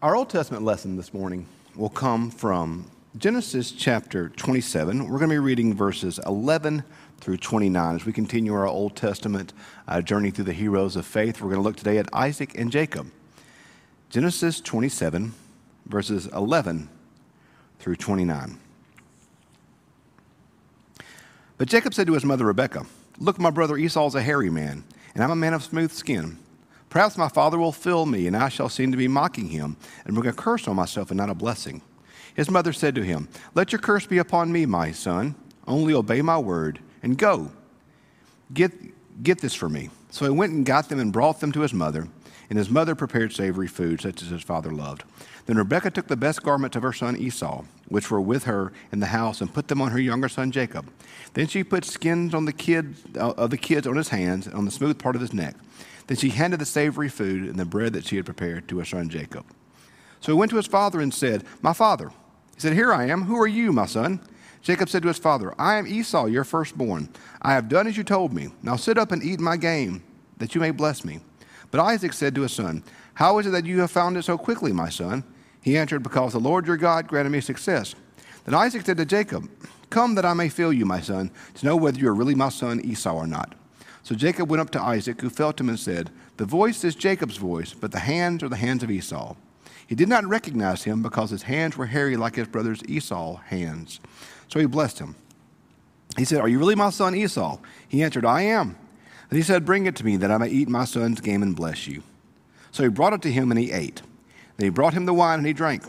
Our Old Testament lesson this morning will come from Genesis chapter 27. We're going to be reading verses 11 through 29 as we continue our Old Testament uh, journey through the heroes of faith. We're going to look today at Isaac and Jacob. Genesis 27, verses 11 through 29. But Jacob said to his mother Rebekah, Look, my brother Esau is a hairy man, and I'm a man of smooth skin. Perhaps my father will fill me, and I shall seem to be mocking him, and bring a curse on myself and not a blessing. His mother said to him, Let your curse be upon me, my son. Only obey my word, and go. Get, get this for me. So he went and got them and brought them to his mother, and his mother prepared savory food, such as his father loved. Then Rebekah took the best garments of her son Esau, which were with her in the house, and put them on her younger son Jacob. Then she put skins on the kid, uh, of the kids on his hands and on the smooth part of his neck. Then she handed the savory food and the bread that she had prepared to her son Jacob. So he went to his father and said, My father. He said, Here I am. Who are you, my son? Jacob said to his father, I am Esau, your firstborn. I have done as you told me. Now sit up and eat my game, that you may bless me. But Isaac said to his son, How is it that you have found it so quickly, my son? He answered, Because the Lord your God granted me success. Then Isaac said to Jacob, Come that I may feel you, my son, to know whether you are really my son Esau or not. So Jacob went up to Isaac, who felt him and said, The voice is Jacob's voice, but the hands are the hands of Esau. He did not recognize him because his hands were hairy like his brother's Esau hands. So he blessed him. He said, Are you really my son Esau? He answered, I am. And he said, Bring it to me that I may eat my son's game and bless you. So he brought it to him and he ate. Then he brought him the wine and he drank.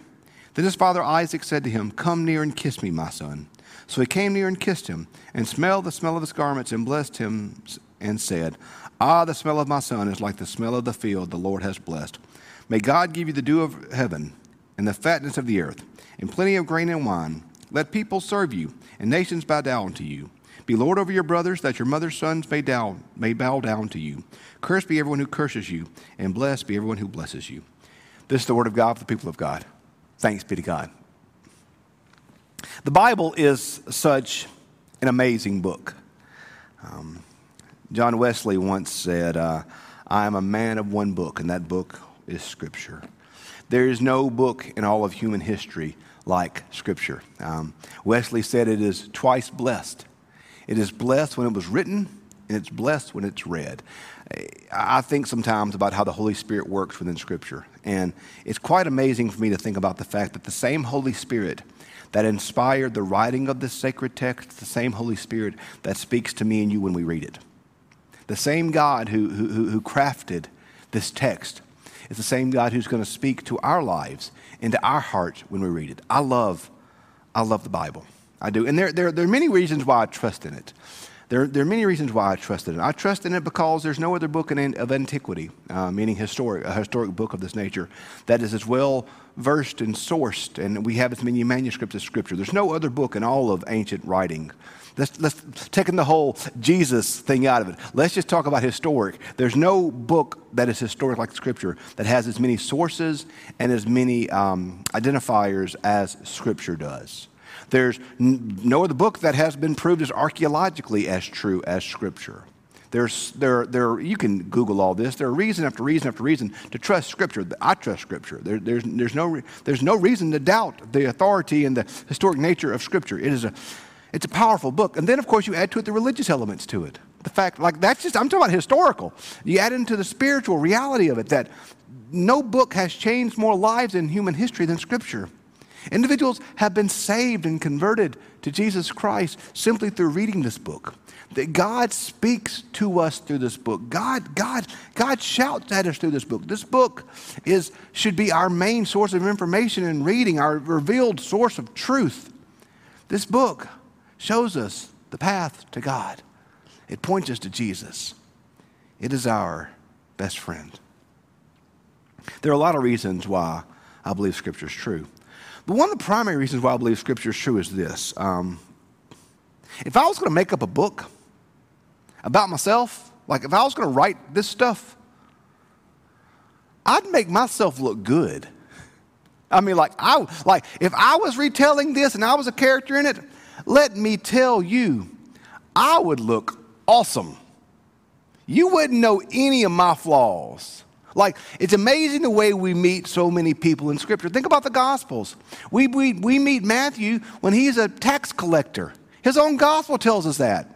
Then his father Isaac said to him, Come near and kiss me, my son. So he came near and kissed him, and smelled the smell of his garments, and blessed him, and said, Ah, the smell of my son is like the smell of the field the Lord has blessed. May God give you the dew of heaven, and the fatness of the earth, and plenty of grain and wine. Let people serve you, and nations bow down to you. Be Lord over your brothers, that your mother's sons may, down, may bow down to you. Cursed be everyone who curses you, and blessed be everyone who blesses you. This is the word of God for the people of God. Thanks be to God. The Bible is such an amazing book. Um, John Wesley once said, uh, I am a man of one book, and that book is Scripture. There is no book in all of human history like Scripture. Um, Wesley said it is twice blessed. It is blessed when it was written, and it's blessed when it's read. I think sometimes about how the Holy Spirit works within Scripture. And it's quite amazing for me to think about the fact that the same Holy Spirit that inspired the writing of this sacred text, the same Holy Spirit that speaks to me and you when we read it. The same God who, who, who crafted this text is the same God who's going to speak to our lives, into our hearts when we read it. I love, I love the Bible. I do. And there, there, there are many reasons why I trust in it. There, there are many reasons why I trust in it. I trust in it because there's no other book in, of antiquity, uh, meaning historic, a historic book of this nature, that is as well versed and sourced, and we have as many manuscripts as Scripture. There's no other book in all of ancient writing. Let's, let's taking the whole Jesus thing out of it. Let's just talk about historic. There's no book that is historic like Scripture that has as many sources and as many um, identifiers as Scripture does. There's no other book that has been proved as archaeologically as true as Scripture. There's, there, there, you can Google all this. There are reason after reason after reason to trust Scripture. I trust Scripture. There, there's, there's, no, there's no reason to doubt the authority and the historic nature of Scripture. It is a, it's a powerful book. And then, of course, you add to it the religious elements to it. The fact, like, that's just, I'm talking about historical. You add into the spiritual reality of it that no book has changed more lives in human history than Scripture. Individuals have been saved and converted to Jesus Christ simply through reading this book. That God speaks to us through this book. God, God, God shouts at us through this book. This book is, should be our main source of information and reading, our revealed source of truth. This book shows us the path to God. It points us to Jesus. It is our best friend. There are a lot of reasons why I believe Scripture is true. But one of the primary reasons why I believe Scripture is true is this. Um, if I was going to make up a book about myself, like if I was going to write this stuff, I'd make myself look good. I mean, like I like if I was retelling this and I was a character in it, let me tell you, I would look awesome. You wouldn't know any of my flaws. Like, it's amazing the way we meet so many people in Scripture. Think about the Gospels. We, we, we meet Matthew when he's a tax collector. His own Gospel tells us that.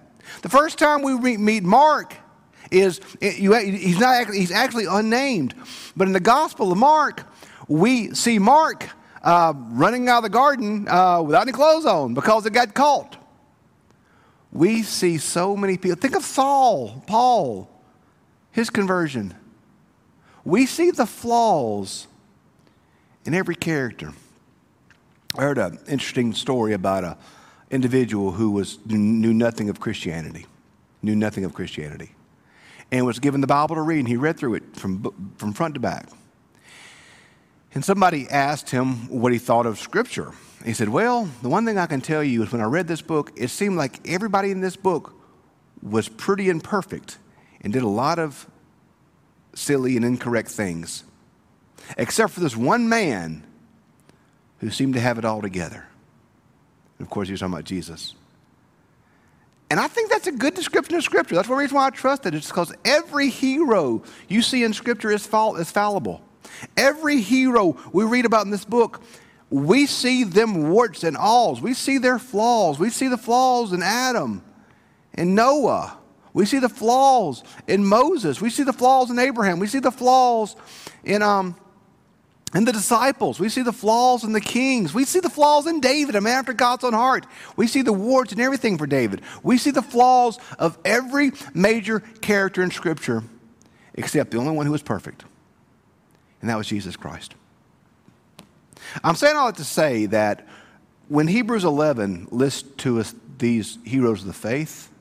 The first time we meet Mark is he's, not, he's actually unnamed. But in the Gospel of Mark, we see Mark uh, running out of the garden uh, without any clothes on because it got caught. We see so many people. Think of Saul, Paul, his conversion. We see the flaws in every character. I heard an interesting story about an individual who was, knew nothing of Christianity, knew nothing of Christianity, and was given the Bible to read, and he read through it from, from front to back. And somebody asked him what he thought of Scripture. He said, Well, the one thing I can tell you is when I read this book, it seemed like everybody in this book was pretty imperfect and did a lot of silly and incorrect things, except for this one man who seemed to have it all together. And of course, he was talking about Jesus. And I think that's a good description of Scripture. That's one reason why I trust it. It's because every hero you see in Scripture is, fall, is fallible. Every hero we read about in this book, we see them warts and alls. We see their flaws. We see the flaws in Adam and Noah. We see the flaws in Moses. We see the flaws in Abraham. We see the flaws in, um, in the disciples. We see the flaws in the kings. We see the flaws in David, a man after God's own heart. We see the warts and everything for David. We see the flaws of every major character in Scripture except the only one who was perfect and that was Jesus Christ. I'm saying all that to say that when Hebrews 11 lists to us these heroes of the faith,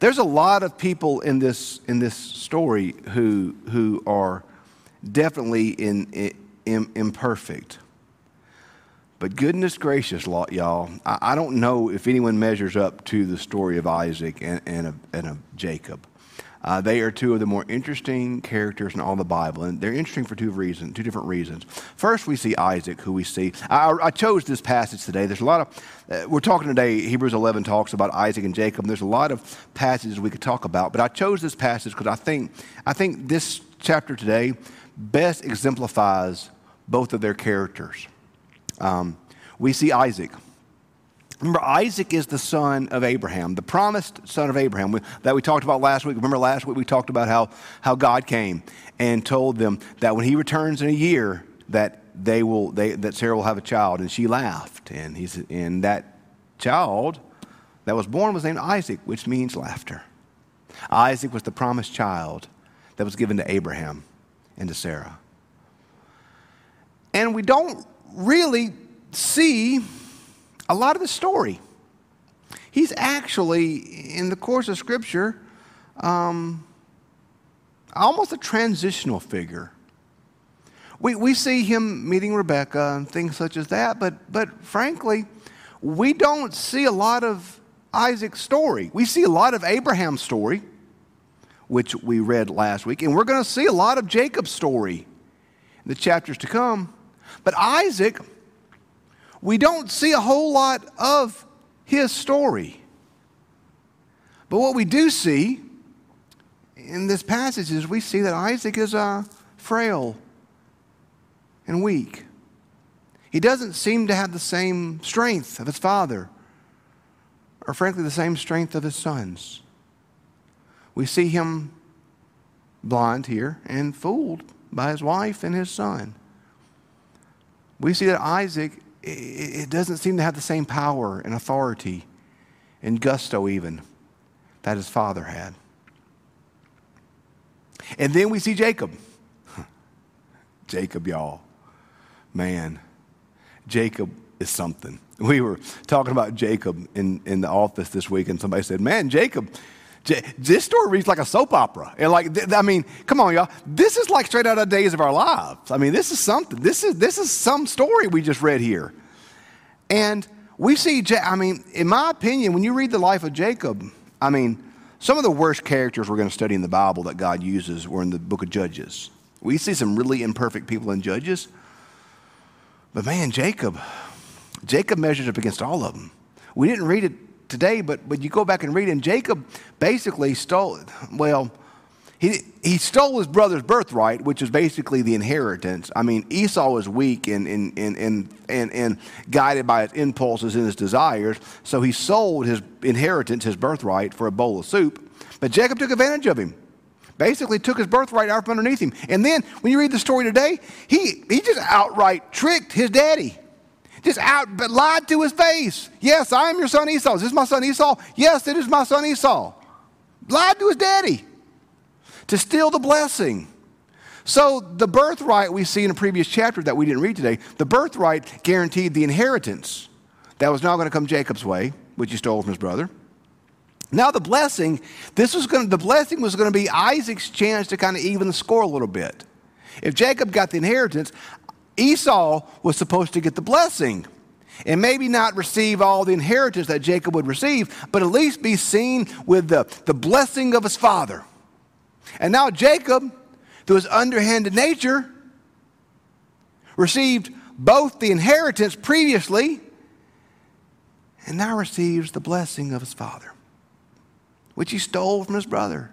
there's a lot of people in this, in this story who, who are definitely in, in, imperfect. But goodness gracious, y'all, I, I don't know if anyone measures up to the story of Isaac and, and, of, and of Jacob. Uh, they are two of the more interesting characters in all the Bible, and they're interesting for two reasons, two different reasons. First, we see Isaac, who we see. I, I chose this passage today. There's a lot of. Uh, we're talking today. Hebrews 11 talks about Isaac and Jacob. And there's a lot of passages we could talk about, but I chose this passage because I think I think this chapter today best exemplifies both of their characters. Um, we see Isaac. Remember, Isaac is the son of Abraham, the promised son of Abraham that we talked about last week. Remember, last week we talked about how, how God came and told them that when he returns in a year, that they will they, that Sarah will have a child, and she laughed, and he's and that child that was born was named Isaac, which means laughter. Isaac was the promised child that was given to Abraham and to Sarah, and we don't really see a lot of the story. He's actually, in the course of Scripture, um, almost a transitional figure. We, we see him meeting Rebecca and things such as that, but, but frankly, we don't see a lot of Isaac's story. We see a lot of Abraham's story, which we read last week, and we're going to see a lot of Jacob's story in the chapters to come. But Isaac we don't see a whole lot of his story. But what we do see in this passage is we see that Isaac is uh, frail and weak. He doesn't seem to have the same strength of his father, or frankly, the same strength of his sons. We see him blind here and fooled by his wife and his son. We see that Isaac it doesn't seem to have the same power and authority and gusto, even, that his father had. And then we see Jacob. Jacob, y'all. Man, Jacob is something. We were talking about Jacob in, in the office this week, and somebody said, Man, Jacob, this story reads like a soap opera. And like, I mean, come on, y'all. This is like straight out of days of our lives. I mean, this is something. This is this is some story we just read here. And we see, I mean, in my opinion, when you read the life of Jacob, I mean, some of the worst characters we're going to study in the Bible that God uses were in the book of Judges. We see some really imperfect people in Judges. But man, Jacob, Jacob measures up against all of them. We didn't read it today, but, but you go back and read and Jacob basically stole, well, he, he stole his brother's birthright, which is basically the inheritance. I mean, Esau was weak and, and, and, and, and, and guided by his impulses and his desires, so he sold his inheritance, his birthright, for a bowl of soup. But Jacob took advantage of him. Basically, took his birthright out from underneath him. And then, when you read the story today, he, he just outright tricked his daddy. Just out, but lied to his face. Yes, I am your son Esau. This is this my son Esau? Yes, it is my son Esau. Lied to his daddy to steal the blessing. So, the birthright we see in a previous chapter that we didn't read today, the birthright guaranteed the inheritance that was now going to come Jacob's way, which he stole from his brother. Now, the blessing, this was going to, the blessing was going to be Isaac's chance to kind of even the score a little bit. If Jacob got the inheritance, Esau was supposed to get the blessing and maybe not receive all the inheritance that Jacob would receive, but at least be seen with the, the blessing of his father. And now Jacob, through his underhanded nature, received both the inheritance previously and now receives the blessing of his father, which he stole from his brother.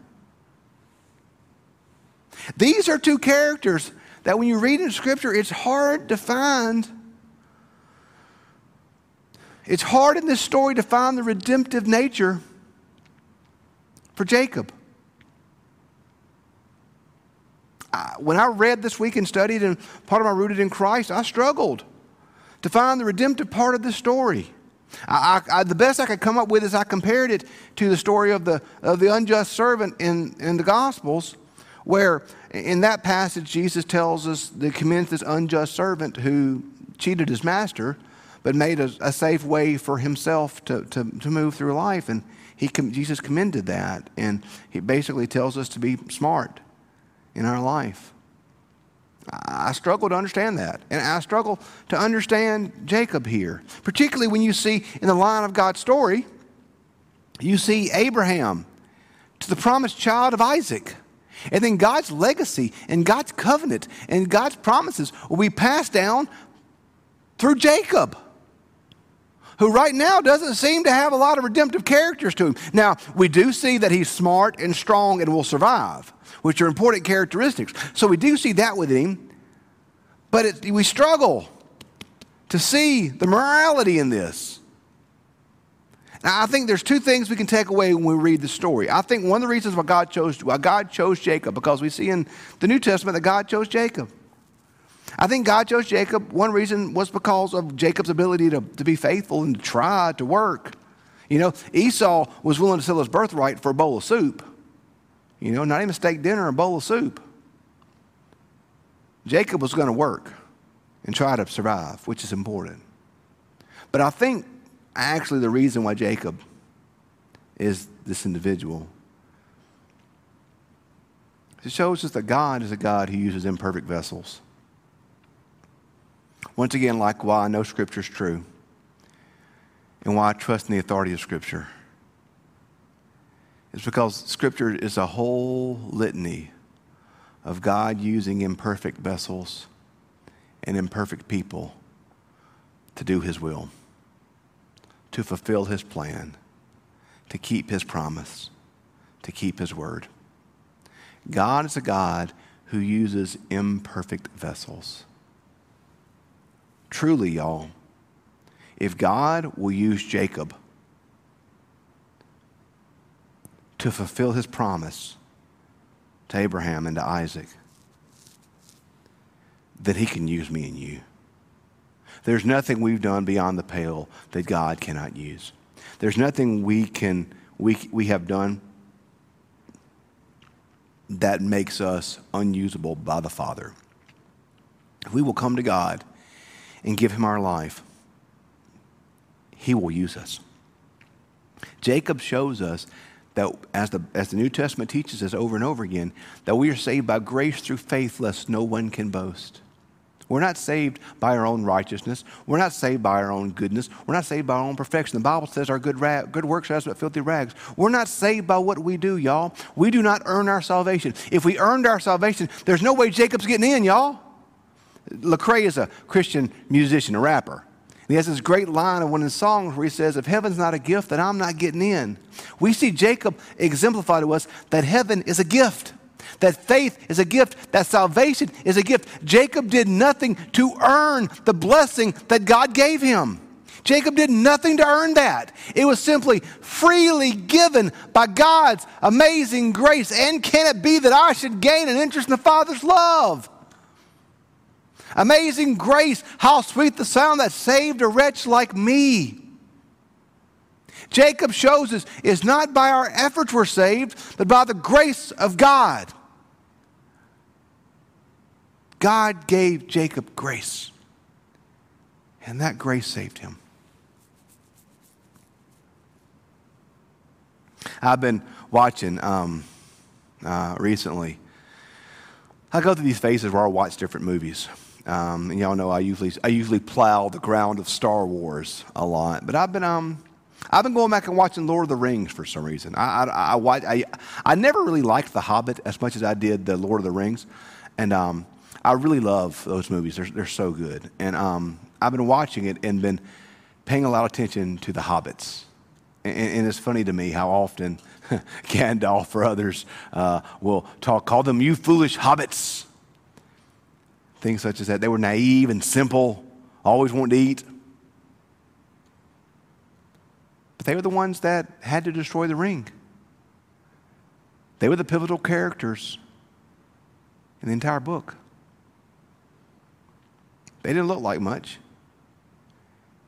These are two characters that when you read in Scripture, it's hard to find. It's hard in this story to find the redemptive nature for Jacob. when I read this week and studied and part of my rooted in Christ, I struggled to find the redemptive part of this story. I, I, the best I could come up with is I compared it to the story of the, of the unjust servant in, in the Gospels, where in that passage Jesus tells us the commends this unjust servant who cheated his master, but made a, a safe way for himself to, to, to move through life. And he, Jesus commended that. And he basically tells us to be smart in our life. I struggle to understand that. And I struggle to understand Jacob here, particularly when you see in the line of God's story, you see Abraham to the promised child of Isaac. And then God's legacy and God's covenant and God's promises will be passed down through Jacob, who right now doesn't seem to have a lot of redemptive characters to him. Now, we do see that he's smart and strong and will survive which are important characteristics. So we do see that with him, but it, we struggle to see the morality in this. Now, I think there's two things we can take away when we read the story. I think one of the reasons why God chose why God chose Jacob, because we see in the New Testament that God chose Jacob. I think God chose Jacob. One reason was because of Jacob's ability to, to be faithful and to try to work. You know, Esau was willing to sell his birthright for a bowl of soup. You know, not even steak dinner a bowl of soup. Jacob was going to work and try to survive, which is important. But I think actually the reason why Jacob is this individual it shows us that God is a God who uses imperfect vessels. Once again, like why I know Scripture is true and why I trust in the authority of Scripture is because Scripture is a whole litany of God using imperfect vessels and imperfect people to do His will, to fulfill His plan, to keep His promise, to keep His word. God is a God who uses imperfect vessels. Truly, y'all, if God will use Jacob, to fulfill his promise to Abraham and to Isaac that he can use me and you. There's nothing we've done beyond the pale that God cannot use. There's nothing we can we, we have done that makes us unusable by the Father. If we will come to God and give him our life, he will use us. Jacob shows us that as the, as the New Testament teaches us over and over again, that we are saved by grace through faith, lest no one can boast. We're not saved by our own righteousness. We're not saved by our own goodness. We're not saved by our own perfection. The Bible says our good, rag, good works are as but filthy rags. We're not saved by what we do, y'all. We do not earn our salvation. If we earned our salvation, there's no way Jacob's getting in, y'all. Lecrae is a Christian musician, a rapper. he has this great line of one of his songs where he says, If heaven's not a gift, then I'm not getting in. We see Jacob exemplify to us that heaven is a gift. That faith is a gift, that salvation is a gift. Jacob did nothing to earn the blessing that God gave him. Jacob did nothing to earn that. It was simply freely given by God's amazing grace. And can it be that I should gain an interest in the Father's love? Amazing grace, how sweet the sound that saved a wretch like me. Jacob shows us it's not by our efforts we're saved, but by the grace of God. God gave Jacob grace, and that grace saved him. I've been watching um, uh, recently. I go through these phases where I watch different movies. Um, and y'all know I usually I usually plow the ground of Star Wars a lot, but I've been um I've been going back and watching Lord of the Rings for some reason. I I, I, I, I never really liked The Hobbit as much as I did the Lord of the Rings, and um, I really love those movies. They're they're so good, and um, I've been watching it and been paying a lot of attention to the hobbits. And, and it's funny to me how often Gandalf or others uh, will talk, call them you foolish hobbits. Things such as that. They were naive and simple, always wanting to eat. But they were the ones that had to destroy the ring. They were the pivotal characters in the entire book. They didn't look like much.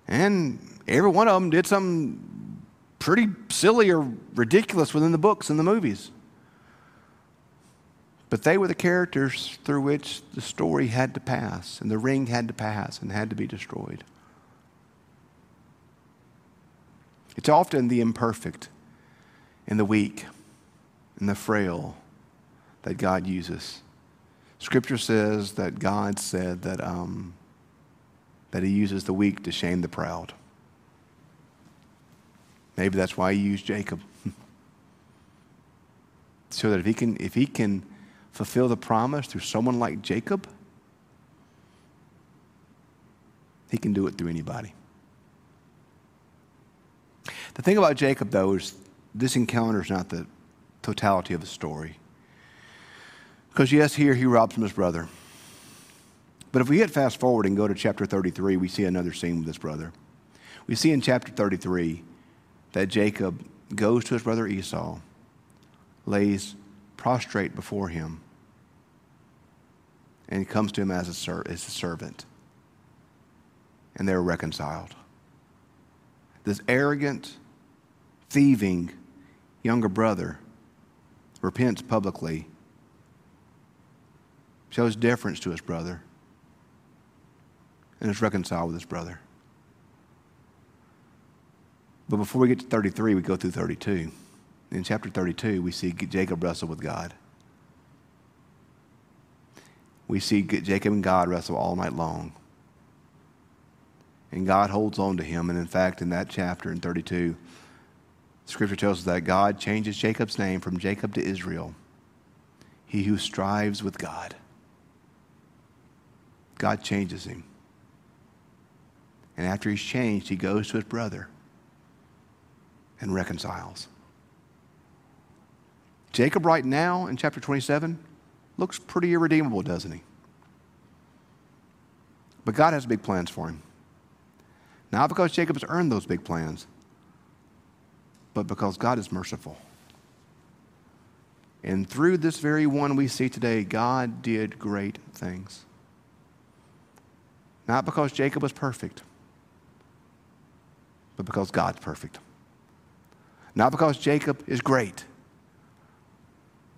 And every one of them did something pretty silly or ridiculous within the books and the movies. But they were the characters through which the story had to pass, and the ring had to pass and had to be destroyed. It's often the imperfect and the weak and the frail that God uses. Scripture says that God said that, um, that He uses the weak to shame the proud. Maybe that's why He used Jacob. so that if He can, if he can fulfill the promise through someone like Jacob, he can do it through anybody. The thing about Jacob, though, is this encounter is not the totality of the story. Because, yes, here he robs from his brother. But if we hit fast forward and go to chapter 33, we see another scene with his brother. We see in chapter 33 that Jacob goes to his brother Esau, lays prostrate before him and comes to him as a, ser- as a servant. And they're reconciled. This arrogant, thieving younger brother repents publicly, shows deference to his brother, and is reconciled with his brother. But before we get to 33, we go through 32 in chapter 32, we see Jacob wrestle with God. We see Jacob and God wrestle all night long. And God holds on to him. And in fact, in that chapter in 32, Scripture tells us that God changes Jacob's name from Jacob to Israel, he who strives with God. God changes him. And after he's changed, he goes to his brother and reconciles. Jacob, right now in chapter 27, looks pretty irredeemable, doesn't he? But God has big plans for him. Not because Jacob has earned those big plans, but because God is merciful. And through this very one we see today, God did great things. Not because Jacob was perfect, but because God's perfect. Not because Jacob is great,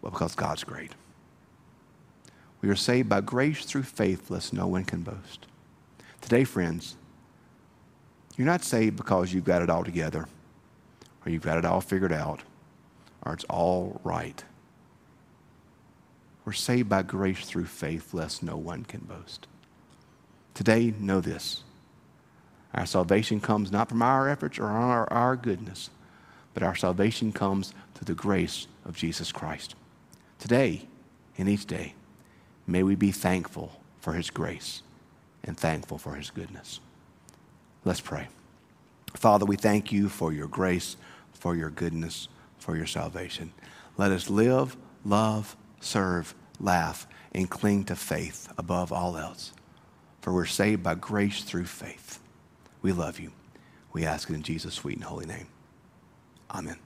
but because God's great. We are saved by grace through faith, lest no one can boast. Today, friends, you're not saved because you've got it all together, or you've got it all figured out, or it's all right. We're saved by grace through faith, lest no one can boast. Today, know this. Our salvation comes not from our efforts or our, our goodness, but our salvation comes through the grace of Jesus Christ. Today and each day, may we be thankful for His grace and thankful for His goodness. Let's pray. Father, we thank you for your grace, for your goodness, for your salvation. Let us live, love, serve, laugh, and cling to faith above all else. For we're saved by grace through faith. We love you. We ask it in Jesus' sweet and holy name. Amen.